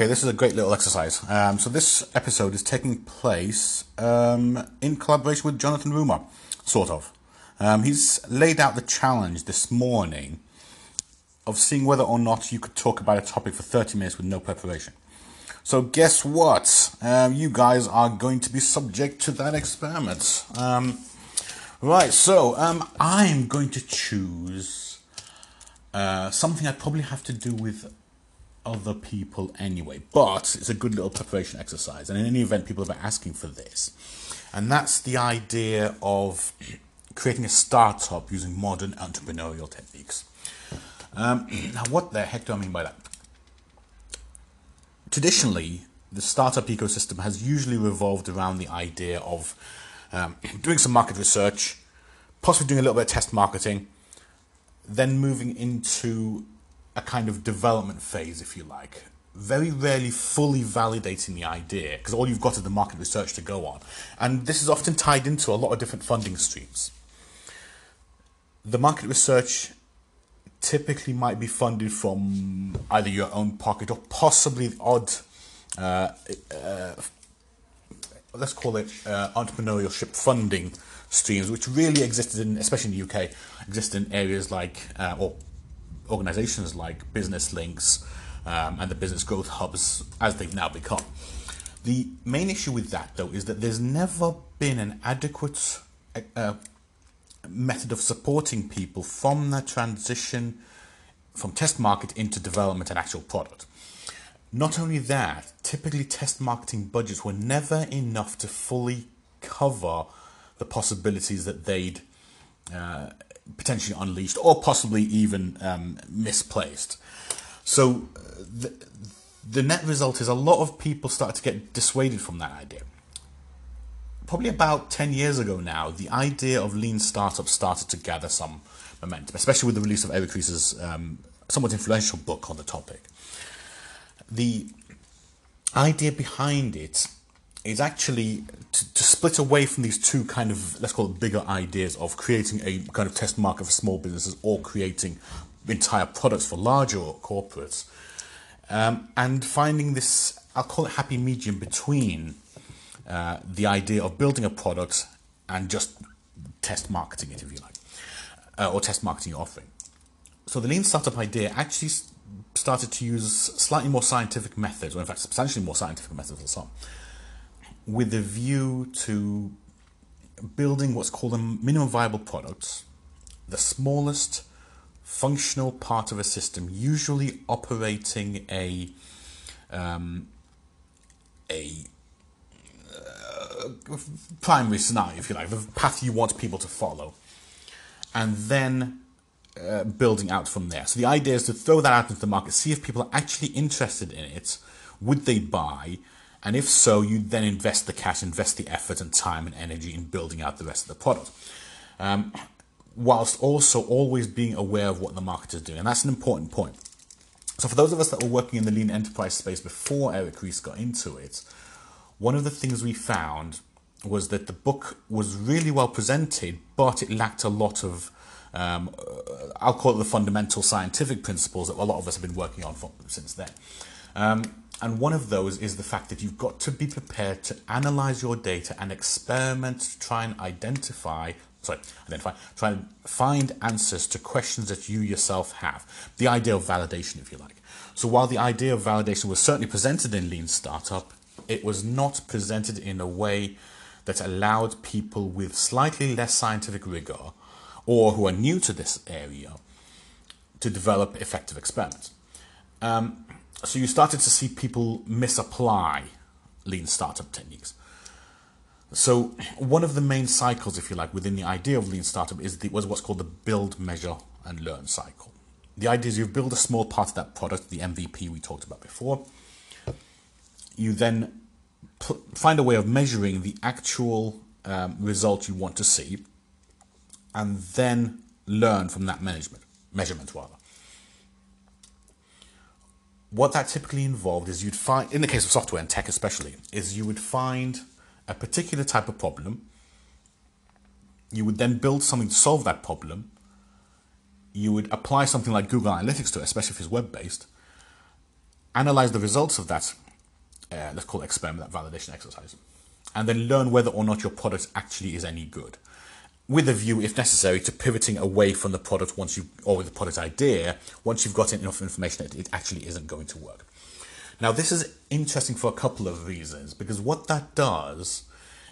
Okay, this is a great little exercise. Um, so this episode is taking place um, in collaboration with Jonathan Rumer, sort of. Um, he's laid out the challenge this morning of seeing whether or not you could talk about a topic for 30 minutes with no preparation. So guess what? Um, you guys are going to be subject to that experiment. Um, right, so um, I'm going to choose uh, something I probably have to do with other people anyway. But it's a good little preparation exercise. And in any event, people have been asking for this. And that's the idea of creating a startup using modern entrepreneurial techniques. Um, now, what the heck do I mean by that? Traditionally, the startup ecosystem has usually revolved around the idea of um, doing some market research, possibly doing a little bit of test marketing, then moving into a kind of development phase, if you like. Very rarely fully validating the idea because all you've got is the market research to go on. And this is often tied into a lot of different funding streams. The market research typically might be funded from either your own pocket or possibly the odd, uh, uh, let's call it uh, entrepreneurship funding streams, which really existed in, especially in the UK, existed in areas like, uh, or organizations like Business Links um, and the business growth hubs as they've now become. The main issue with that, though, is that there's never been an adequate uh, method of supporting people from the transition from test market into development and actual product. Not only that, typically test marketing budgets were never enough to fully cover the possibilities that they'd uh, potentially unleashed or possibly even um, misplaced. So uh, the, the net result is a lot of people started to get dissuaded from that idea. Probably about 10 years ago now, the idea of lean startups started to gather some momentum, especially with the release of Eric Ries's um, somewhat influential book on the topic. The idea behind it is actually to, to, split away from these two kind of let's call it bigger ideas of creating a kind of test market for small businesses or creating entire products for larger corporates um, and finding this i'll call it happy medium between uh, the idea of building a product and just test marketing it if you like uh, or test marketing your offering. So the lean startup idea actually started to use slightly more scientific methods or in fact substantially more scientific methods than some with a view to building what's called a minimum viable product, the smallest functional part of a system, usually operating a um, a uh, primary scenario, if you like, the path you want people to follow, and then uh, building out from there. So the idea is to throw that out into the market, see if people are actually interested in it, would they buy, and if so, you then invest the cash, invest the effort and time and energy in building out the rest of the product. Um, whilst also always being aware of what the market is doing. And that's an important point. So for those of us that were working in the lean enterprise space before Eric Ries got into it, one of the things we found was that the book was really well presented, but it lacked a lot of, um, I'll call it the fundamental scientific principles that a lot of us have been working on for, since then. Um, and one of those is the fact that you've got to be prepared to analyze your data and experiment to try and identify, sorry, identify, try and find answers to questions that you yourself have. The idea of validation, if you like. So while the idea of validation was certainly presented in Lean Startup, it was not presented in a way that allowed people with slightly less scientific rigor or who are new to this area to develop effective experiments. Um, so you started to see people misapply lean startup techniques. So one of the main cycles, if you like, within the idea of lean startup is the, was what's called the build, measure, and learn cycle. The idea is you build a small part of that product, the MVP we talked about before. You then find a way of measuring the actual um, result you want to see, and then learn from that management measurement rather what that typically involved is you'd find, in the case of software and tech especially, is you would find a particular type of problem. You would then build something to solve that problem. You would apply something like Google Analytics to it, especially if it's web based. analyze the results of that, uh, let's call it experiment, that validation exercise, and then learn whether or not your product actually is any good. With a view, if necessary, to pivoting away from the product once you, or the product idea, once you've got enough information that it actually isn't going to work. Now, this is interesting for a couple of reasons because what that does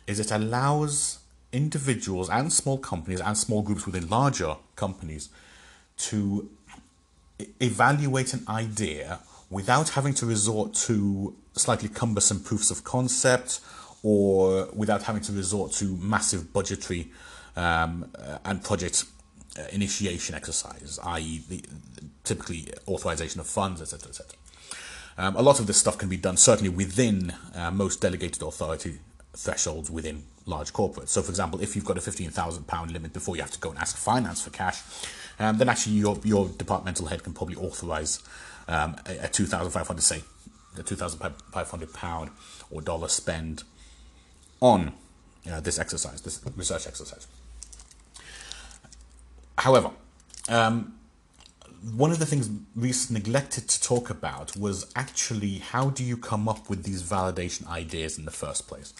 is it allows individuals and small companies and small groups within larger companies to evaluate an idea without having to resort to slightly cumbersome proofs of concept or without having to resort to massive budgetary um, uh, and project uh, initiation exercises, i.e., the, typically authorization of funds, etc., etc. Um, a lot of this stuff can be done certainly within uh, most delegated authority thresholds within large corporates. So, for example, if you've got a £15,000 limit before you have to go and ask finance for cash, um, then actually your, your departmental head can probably authorize um, a, a 2,500, say, a 2,500 pound or dollar spend on uh, this exercise, this research exercise. However, um, one of the things Ries neglected to talk about was actually how do you come up with these validation ideas in the first place?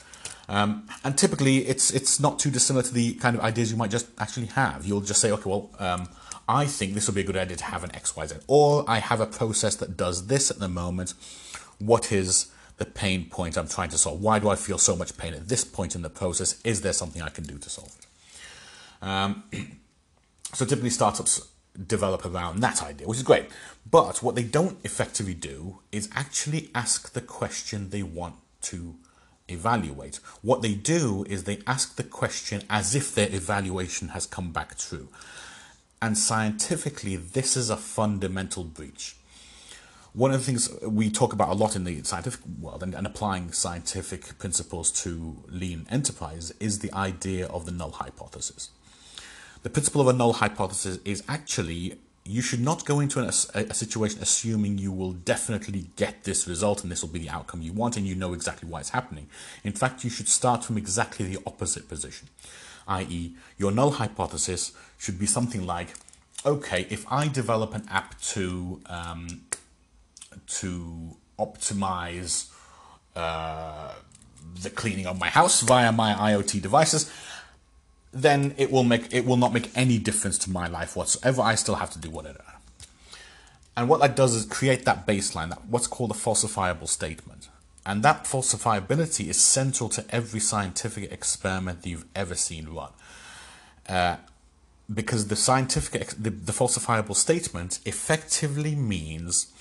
Um, and typically, it's it's not too dissimilar to the kind of ideas you might just actually have. You'll just say, okay, well, um, I think this would be a good idea to have an X, Y, Z, or I have a process that does this at the moment. What is the pain point I'm trying to solve? Why do I feel so much pain at this point in the process? Is there something I can do to solve it? Um, so typically, startups develop around that idea, which is great. But what they don't effectively do is actually ask the question they want to evaluate. What they do is they ask the question as if their evaluation has come back true. And scientifically, this is a fundamental breach. One of the things we talk about a lot in the scientific world and, and applying scientific principles to lean enterprise is the idea of the null hypothesis. The principle of a null hypothesis is actually you should not go into a, a, situation assuming you will definitely get this result and this will be the outcome you want and you know exactly why it's happening. In fact, you should start from exactly the opposite position, i.e., your null hypothesis should be something like, okay, if I develop an app to um, to optimize uh, the cleaning of my house via my IoT devices, then it will make it will not make any difference to my life whatsoever. I still have to do whatever. And what that does is create that baseline, that what's called a falsifiable statement. And that falsifiability is central to every scientific experiment that you've ever seen run. Uh, because the scientific, the, the falsifiable statement effectively means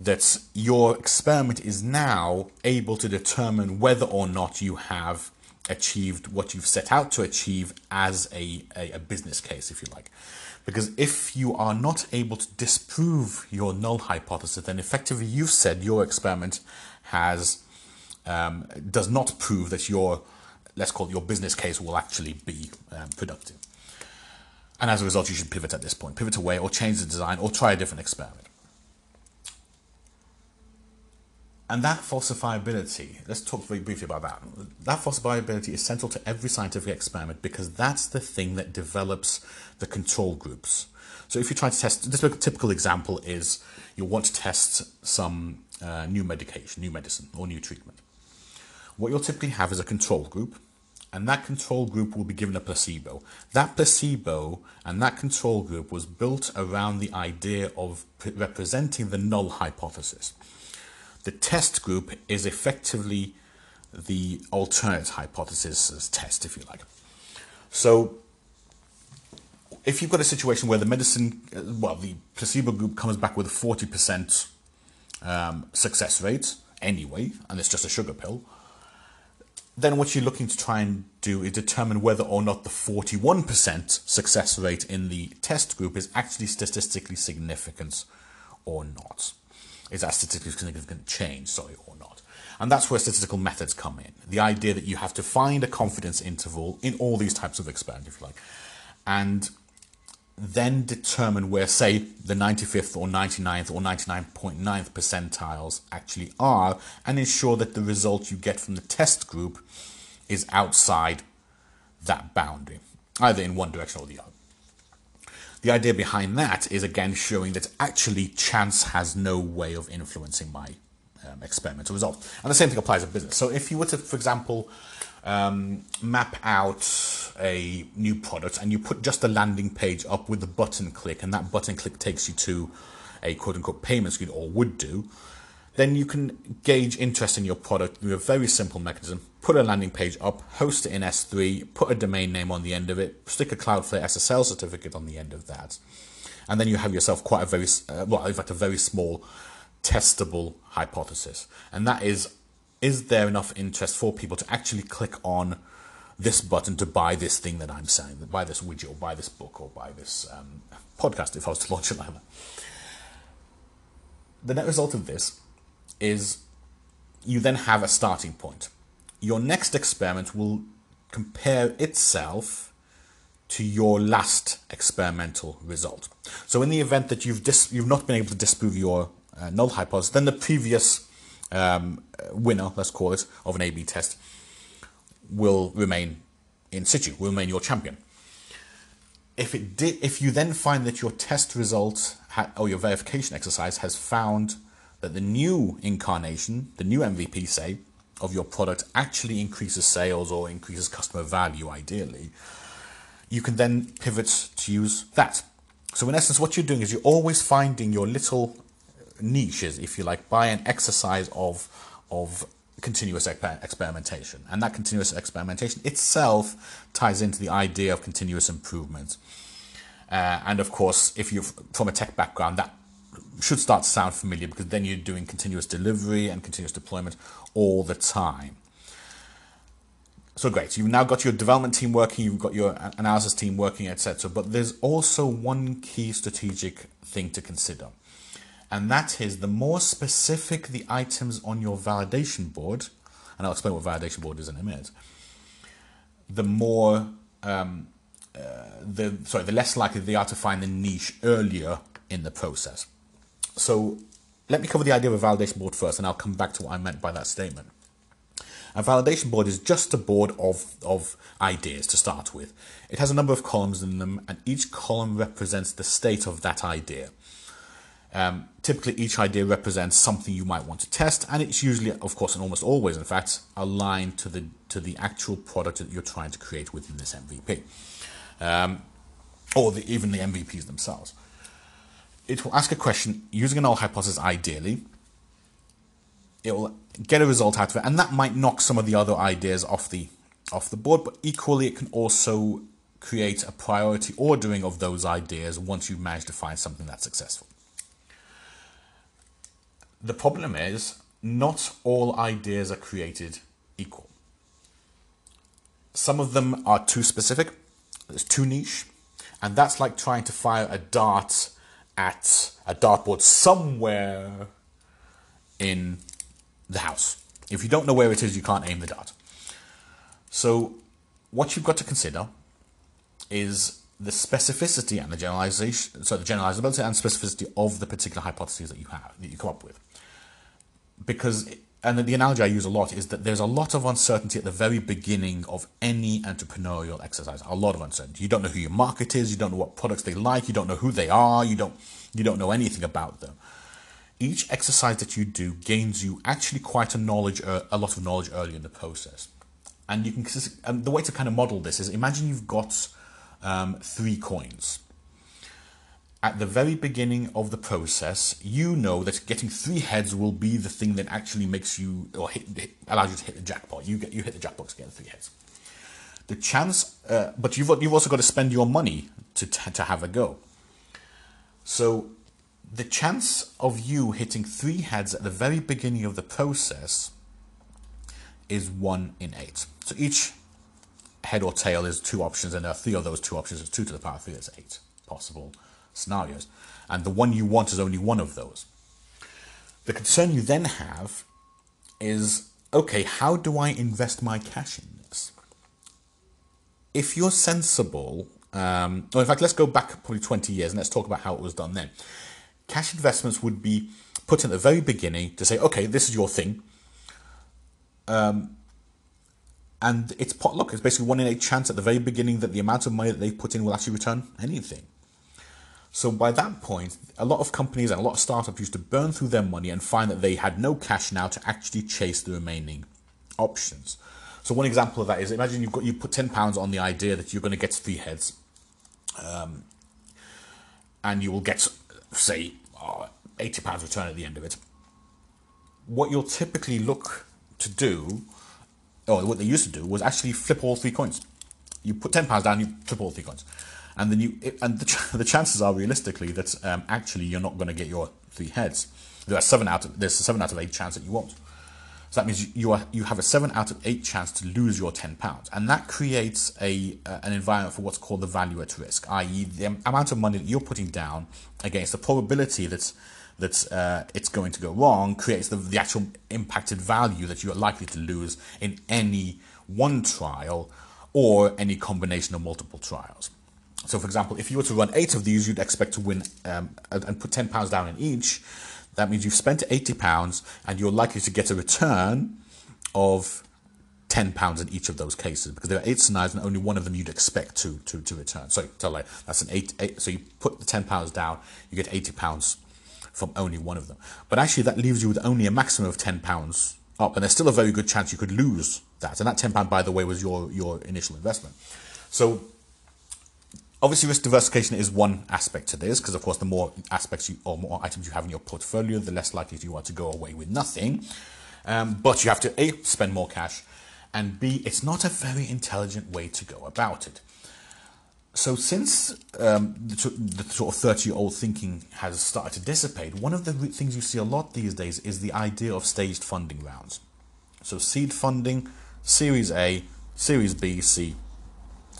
that your experiment is now able to determine whether or not you have achieved what you've set out to achieve as a, a, a, business case, if you like. Because if you are not able to disprove your null hypothesis, then effectively you've said your experiment has um, does not prove that your let's call it your business case will actually be um, productive. And as a result, you should pivot at this point, pivot away, or change the design, or try a different experiment. And that falsifiability, let's talk very briefly about that. That falsifiability is central to every scientific experiment because that's the thing that develops the control groups. So if you try to test, this typical example is you want to test some uh, new medication, new medicine, or new treatment. What you'll typically have is a control group, and that control group will be given a placebo. That placebo and that control group was built around the idea of representing the null hypothesis. The test group is effectively the alternate hypothesis test, if you like. So, if you've got a situation where the medicine, well, the placebo group comes back with a 40% um, success rate anyway, and it's just a sugar pill, then what you're looking to try and do is determine whether or not the 41% success rate in the test group is actually statistically significant or not is that statistically significant change, sorry, or not? And that's where statistical methods come in. The idea that you have to find a confidence interval in all these types of experiments, if you like, and then determine where, say, the 95th or 99th or 99.9th percentiles actually are, and ensure that the result you get from the test group is outside that boundary, either in one direction or the other. The idea behind that is again showing that actually chance has no way of influencing my um, experimental result. And the same thing applies in business. So if you were to, for example, um, map out a new product and you put just a landing page up with the button click, and that button click takes you to a quote unquote payment screen or would do, then you can gauge interest in your product through a very simple mechanism. Put a landing page up, host it in S3, put a domain name on the end of it, stick a Cloudflare SSL certificate on the end of that. And then you have yourself quite a very, uh, well, in fact, a very small testable hypothesis. And that is, is there enough interest for people to actually click on this button to buy this thing that I'm selling, buy this widget or buy this book or buy this um, podcast if I was to launch it like that. The net result of this is you then have a starting point. Your next experiment will compare itself to your last experimental result. So in the event that you've dis- you've not been able to disprove your uh, null hypothesis, then the previous um, winner, let's call it, of an A/B test will remain in situ, will remain your champion. If it did, if you then find that your test result ha- or your verification exercise has found that the new incarnation, the new MVP, say, of your product actually increases sales or increases customer value, ideally, you can then pivot to use that. So, in essence, what you're doing is you're always finding your little niches, if you like, by an exercise of of continuous exper- experimentation, and that continuous experimentation itself ties into the idea of continuous improvement. Uh, and of course, if you're from a tech background, that should start to sound familiar because then you're doing continuous delivery and continuous deployment all the time. So great, so you've now got your development team working, you've got your analysis team working, etc. But there's also one key strategic thing to consider and that is the more specific the items on your validation board, and I'll explain what validation board is in a minute, the more um, uh, the sorry, the less likely they are to find the niche earlier in the process. So let me cover the idea of a validation board first, and I'll come back to what I meant by that statement. A validation board is just a board of, of ideas to start with. It has a number of columns in them, and each column represents the state of that idea. Um, typically, each idea represents something you might want to test, and it's usually, of course, and almost always, in fact, aligned to the to the actual product that you're trying to create within this MVP, um, or the, even the MVPs themselves. It will ask a question using a null hypothesis, ideally. It will get a result out of it, and that might knock some of the other ideas off the off the board. But equally, it can also create a priority ordering of those ideas once you've managed to find something that's successful. The problem is, not all ideas are created equal. Some of them are too specific, it's too niche, and that's like trying to fire a dart at a dartboard somewhere in the house. If you don't know where it is, you can't aim the dart. So, what you've got to consider is the specificity and the generalization, so the generalizability and specificity of the particular hypotheses that you have, that you come up with because and the analogy I use a lot is that there's a lot of uncertainty at the very beginning of any entrepreneurial exercise. A lot of uncertainty. You don't know who your market is. You don't know what products they like. You don't know who they are. You don't you don't know anything about them. Each exercise that you do gains you actually quite a knowledge, uh, a lot of knowledge early in the process. And you can and the way to kind of model this is imagine you've got um, three coins at the very beginning of the process, you know that getting three heads will be the thing that actually makes you or hit, hit, allows you to hit the jackpot. You get you hit the jackpot to get three heads. The chance, uh, but you've you've also got to spend your money to to have a go. So, the chance of you hitting three heads at the very beginning of the process is one in eight. So each head or tail is two options, and there are three of those two options. It's two to the power of three. That's eight possible scenarios. And the one you want is only one of those. The concern you then have is okay, how do I invest my cash in this? If you're sensible, um, in fact, let's go back probably 20 years and let's talk about how it was done then. Cash investments would be put in the very beginning to say, okay, this is your thing. Um, and it's pot luck. It's basically one in eight chance at the very beginning that the amount of money that they put in will actually return anything. So by that point, a lot of companies and a lot of startups used to burn through their money and find that they had no cash now to actually chase the remaining options. So one example of that is imagine you've got you put ten pounds on the idea that you're going to get three heads, um, and you will get say uh, eighty pounds return at the end of it. What you'll typically look to do, or what they used to do, was actually flip all three coins. You put ten pounds down, you flip all three coins and then you and the, the chances are realistically that um, actually you're not going to get your three heads. There are seven out of there's a seven out of eight chance that you won't. So that means you, are you have a seven out of eight chance to lose your ten pounds, and that creates a uh, an environment for what's called the value at risk, i.e., the amount of money that you're putting down against the probability that that uh, it's going to go wrong creates the, the actual impacted value that you are likely to lose in any one trial or any combination of multiple trials. So, for example, if you were to run eight of these, you'd expect to win um, and put ten pounds down in each. That means you've spent eighty pounds, and you're likely to get a return of ten pounds in each of those cases because there are eight scenarios, and only one of them you'd expect to to, to return. So, tell like that's an eight, eight. So you put the ten pounds down, you get eighty pounds from only one of them. But actually, that leaves you with only a maximum of ten pounds up, and there's still a very good chance you could lose that. And that ten pound, by the way, was your your initial investment. So Obviously, risk diversification is one aspect to this because, of course, the more aspects you, or more items you have in your portfolio, the less likely you are to go away with nothing. Um, but you have to A, spend more cash, and B, it's not a very intelligent way to go about it. So, since um, the, the, sort of 30 year old thinking has started to dissipate, one of the things you see a lot these days is the idea of staged funding rounds. So, seed funding, Series A, Series B, C,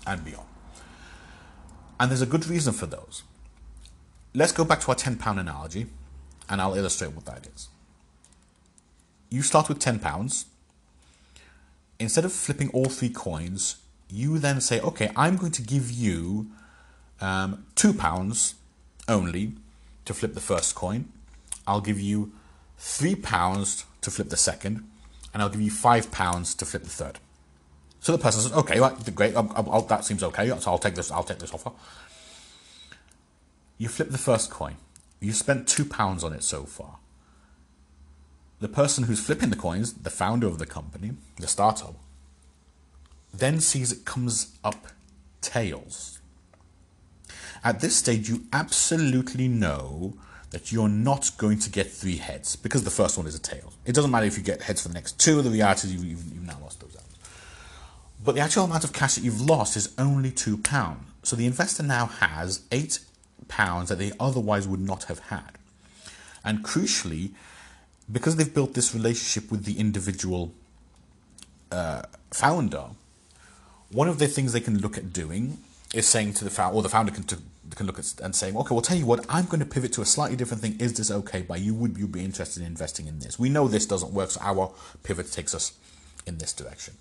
and beyond. And there's a good reason for those. Let's go back to our £10 analogy and I'll illustrate what that is. You start with £10. Instead of flipping all three coins, you then say, okay, I'm going to give you um, £2 only to flip the first coin. I'll give you £3 to flip the second, and I'll give you £5 to flip the third. So the person says, "Okay, right, great. I'll, I'll, that seems okay. So I'll take this. I'll take this offer." You flip the first coin. You spent two pounds on it so far. The person who's flipping the coins, the founder of the company, the startup, then sees it comes up tails. At this stage, you absolutely know that you're not going to get three heads because the first one is a tail. It doesn't matter if you get heads for the next two. The reality is you've, you've now lost. But the actual amount of cash that you've lost is only £2. So the investor now has £8 that they otherwise would not have had. And crucially, because they've built this relationship with the individual uh, founder, one of the things they can look at doing is saying to the founder, or the founder can, to, can look at and saying, okay, well, tell you what, I'm going to pivot to a slightly different thing. Is this okay? By you, would you be interested in investing in this? We know this doesn't work, so our pivot takes us in this direction.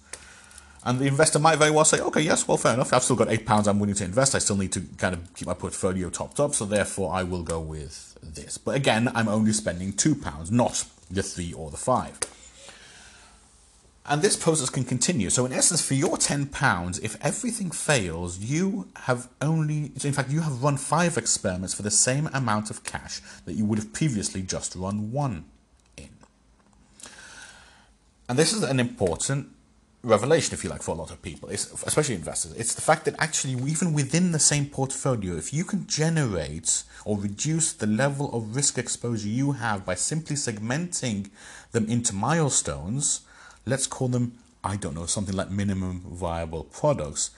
And the investor might very well say, okay, yes, well, fair enough. I've still got eight pounds I'm willing to invest. I still need to kind of keep my portfolio topped up. So therefore, I will go with this. But again, I'm only spending two pounds, not the three or the five. And this process can continue. So in essence, for your ten pounds, if everything fails, you have only, in fact, you have run five experiments for the same amount of cash that you would have previously just run one in. And this is an important revelation, if you like, for a lot of people, it's, especially investors. It's the fact that actually, even within the same portfolio, if you can generate or reduce the level of risk exposure you have by simply segmenting them into milestones, let's call them, I don't know, something like minimum viable products,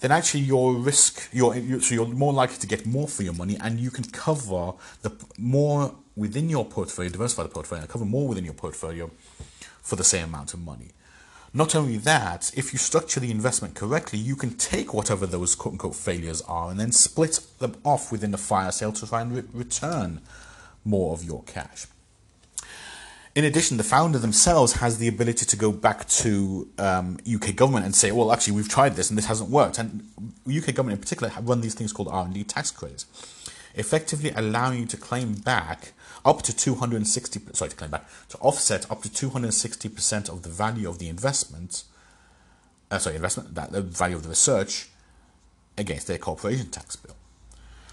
then actually your risk, you're, so you're more likely to get more for your money and you can cover the more within your portfolio, diversify the portfolio, cover more within your portfolio for the same amount of money. Not only that, if you structure the investment correctly, you can take whatever those quote unquote failures are and then split them off within the fire sale to try and re- return more of your cash. In addition, the founder themselves has the ability to go back to um, UK government and say, "Well, actually, we've tried this and this hasn't worked." And UK government, in particular, have run these things called R and D tax credits, effectively allowing you to claim back up to 260 sorry to claim back to offset up to 260 percent of the value of the investment uh, sorry investment that the value of the research against their corporation tax bill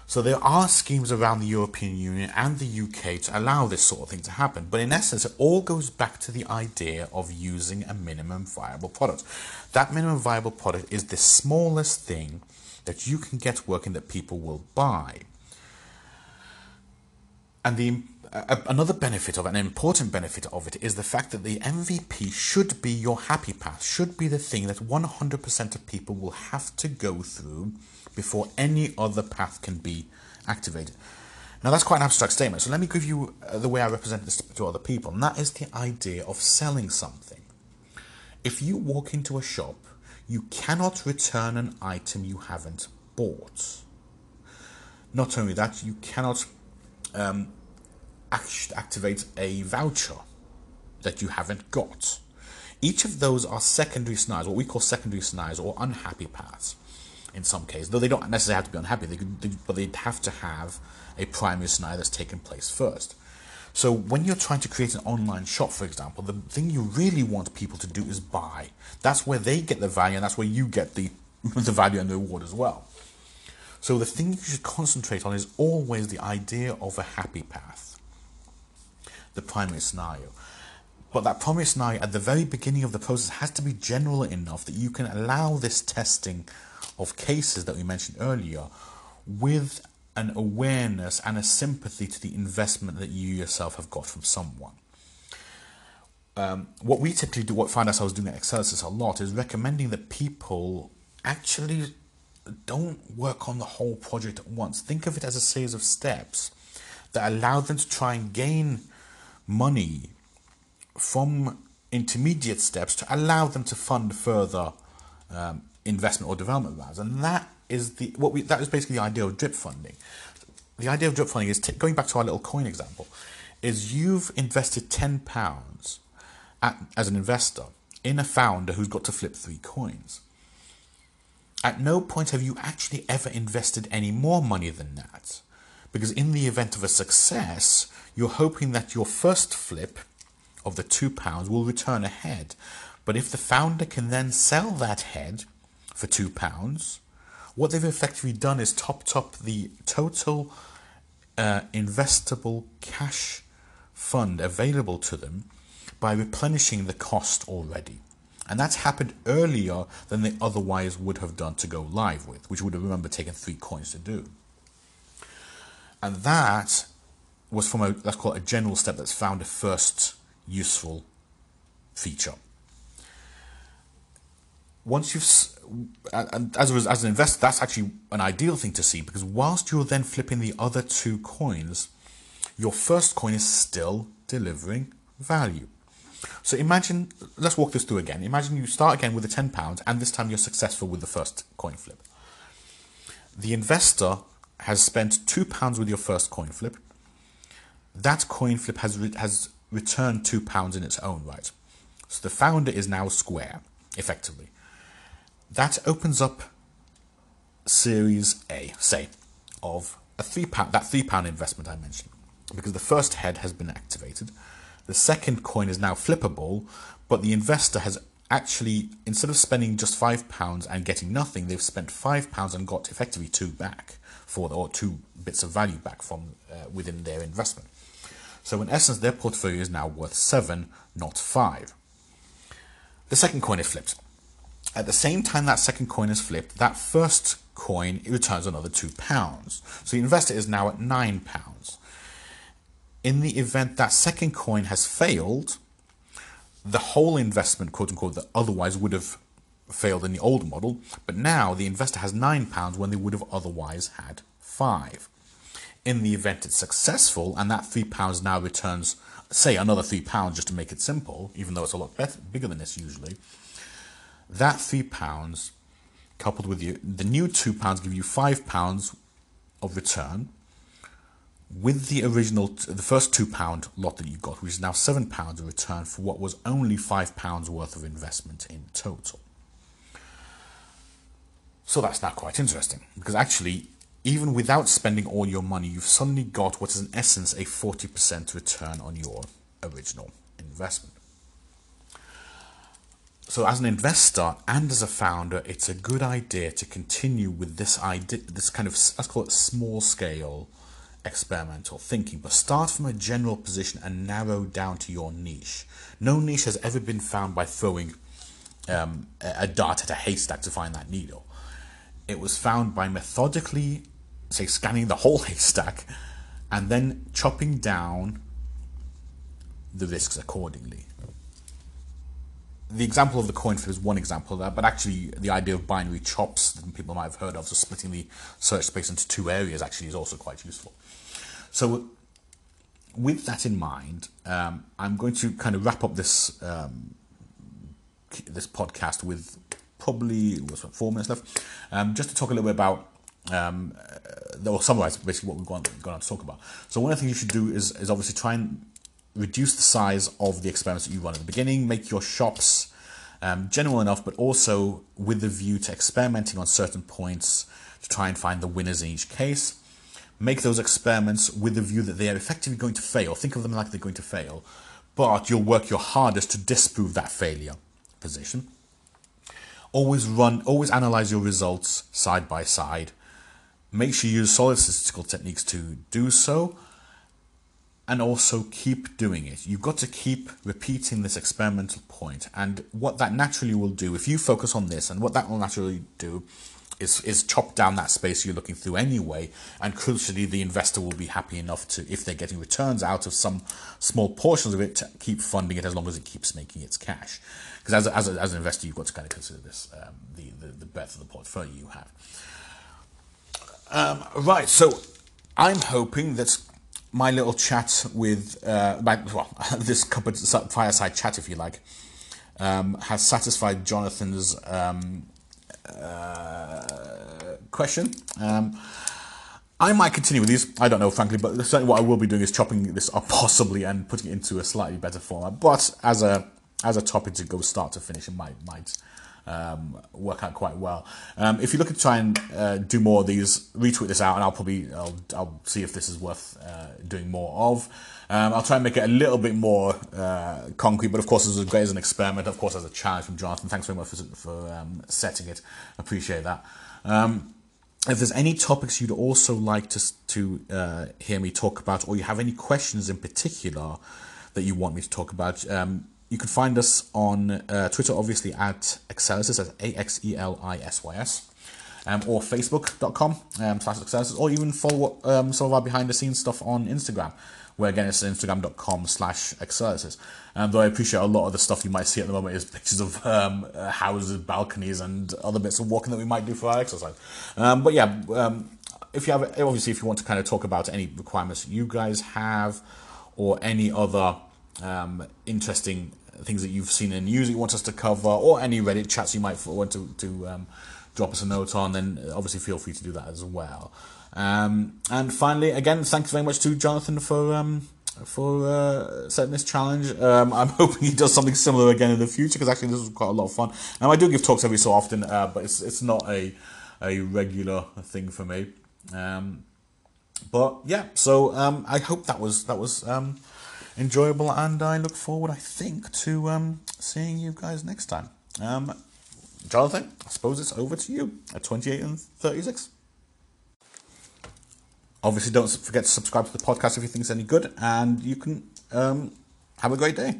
So there are schemes around the European Union and the UK to allow this sort of thing to happen. But in essence, it all goes back to the idea of using a minimum viable product. That minimum viable product is the smallest thing that you can get working that people will buy. And the another benefit of it, an important benefit of it, is the fact that the MVP should be your happy path, should be the thing that 100% of people will have to go through before any other path can be activated. Now, that's quite an abstract statement, so let me give you uh, the way I represent this to other people, and that is the idea of selling something. If you walk into a shop, you cannot return an item you haven't bought. Not only that, you cannot um, act- activate a voucher that you haven't got. Each of those are secondary scenarios, what we call secondary scenarios or unhappy paths in some cases, though they don't necessarily have to be unhappy, they could, they, but they'd have to have a primary scenario that's taken place first. So when you're trying to create an online shop, for example, the thing you really want people to do is buy. That's where they get the value, and that's where you get the the value and the reward as well. So the thing you should concentrate on is always the idea of a happy path, the primary scenario. But that primary scenario at the very beginning of the process has to be general enough that you can allow this testing of cases that we mentioned earlier with an awareness and a sympathy to the investment that you yourself have got from someone. Um, what we typically do, what find ourselves doing at Axelisys a lot, is recommending that people actually don't work on the whole project at once. Think of it as a series of steps that allow them to try and gain money from intermediate steps to allow them to fund further um, investment or development rounds, and that is the what we that is basically the idea of drip funding. The idea of drip funding is t- going back to our little coin example, is you've invested ten pounds as an investor in a founder who's got to flip three coins. At no point have you actually ever invested any more money than that. Because in the event of a success, you're hoping that your first flip of the two pounds will return a head. But if the founder can then sell that head for two pounds. What they've effectively done is topped up the total uh, investable cash fund available to them by replenishing the cost already. And that's happened earlier than they otherwise would have done to go live with, which would have remember taken three coins to do. And that was from a let's call it a general step that's found a first useful feature once you've and as a, as an investor, that's actually an ideal thing to see because whilst you're then flipping the other two coins, your first coin is still delivering value. So imagine, let's walk this through again. Imagine you start again with the ten pounds, and this time you're successful with the first coin flip. The investor has spent two pounds with your first coin flip. That coin flip has re- has returned two pounds in its own right. So the founder is now square, effectively. That opens up Series A, say, of a three pound that three pound investment I mentioned, because the first head has been activated. The second coin is now flippable, but the investor has actually instead of spending just five pounds and getting nothing, they've spent five pounds and got effectively two back for or two bits of value back from uh, within their investment. So in essence, their portfolio is now worth seven, not five. The second coin is flipped. At the same time that second coin is flipped, that first coin returns another two pounds. So the investor is now at nine pounds. In the event that second coin has failed, the whole investment, quote unquote, that otherwise would have failed in the old model, but now the investor has nine pounds when they would have otherwise had five. In the event it's successful and that three pounds now returns, say, another three pounds just to make it simple, even though it's a lot better, bigger than this usually, that three pounds coupled with the new two pounds give you five pounds of return with the original, the first two pound lot that you got, which is now seven pounds of return for what was only five pounds worth of investment in total. So that's now quite interesting because actually, even without spending all your money, you've suddenly got what is in essence a 40% return on your original investment. so as an investor and as a founder, it's a good idea to continue with this idea, this kind of let's call it small scale experimental thinking, but start from a general position and narrow down to your niche. No niche has ever been found by throwing um, a dart at a haystack to find that needle. It was found by methodically, say, scanning the whole haystack and then chopping down the risks accordingly. The example of the coin flip is one example of that, but actually the idea of binary chops that people might have heard of, so splitting the search space into two areas, actually is also quite useful. So, with that in mind, um, I'm going to kind of wrap up this um, this podcast with probably what's four minutes left, um, just to talk a little bit about um, uh, or summarize basically what we've gone, gone on to talk about. So one of the things you should do is is obviously try and reduce the size of the experiments that you run at the beginning, make your shops um, general enough, but also with the view to experimenting on certain points to try and find the winners in each case. Make those experiments with the view that they are effectively going to fail. Think of them like they're going to fail, but you'll work your hardest to disprove that failure position. Always run, always analyze your results side by side. Make sure you use solid statistical techniques to do so and also keep doing it. You've got to keep repeating this experimental point. And what that naturally will do, if you focus on this, and what that will naturally do is, is chop down that space you're looking through anyway. And crucially, the investor will be happy enough to, if they're getting returns out of some small portions of it, to keep funding it as long as it keeps making its cash. Because as, as, as an investor, you've got to kind of consider this, um, the, the, the breadth of the portfolio you have. Um, right, so I'm hoping that my little chat with, uh, my, well, this cupboard fireside chat, if you like, um, has satisfied Jonathan's um, uh, question. Um, I might continue with these. I don't know, frankly, but certainly what I will be doing is chopping this up possibly and putting it into a slightly better format. But as a as a topic to go start to finish, it might might um, work out quite well. Um, if you're looking to try and uh, do more of these, retweet this out, and I'll probably I'll, I'll see if this is worth uh, doing more of. Um, I'll try and make it a little bit more uh, concrete, but of course, as great as an experiment, of course, as a challenge from Jonathan. Thanks very much for, for um, setting it. Appreciate that. Um, if there's any topics you'd also like to to uh, hear me talk about, or you have any questions in particular that you want me to talk about, um, you can find us on uh, Twitter, obviously, at Axelisys, that's A X E L I S Y S, um, or Facebook.com um, slash Axelisys, or even follow um, some of our behind the scenes stuff on Instagram, where again it's Instagram.com slash Axelisys. Um, though I appreciate a lot of the stuff you might see at the moment is pictures of um, uh, houses, balconies, and other bits of walking that we might do for our exercise. Um, but yeah, um, if you have, obviously, if you want to kind of talk about any requirements you guys have, or any other um, interesting things that you've seen in news that you want us to cover, or any Reddit chats you might want to, to um, drop us a note on, then obviously feel free to do that as well. Um, and finally, again, thanks very much to Jonathan for um, for uh, setting this challenge. Um, I'm hoping he does something similar again in the future because actually this was quite a lot of fun. Now I do give talks every so often, uh, but it's it's not a a regular thing for me. Um, but yeah, so um, I hope that was that was um, enjoyable, and I look forward, I think, to um, seeing you guys next time. Um, Jonathan, I suppose it's over to you at 28 and 36. Obviously, don't forget to subscribe to the podcast if you think it's any good, and you can um, have a great day.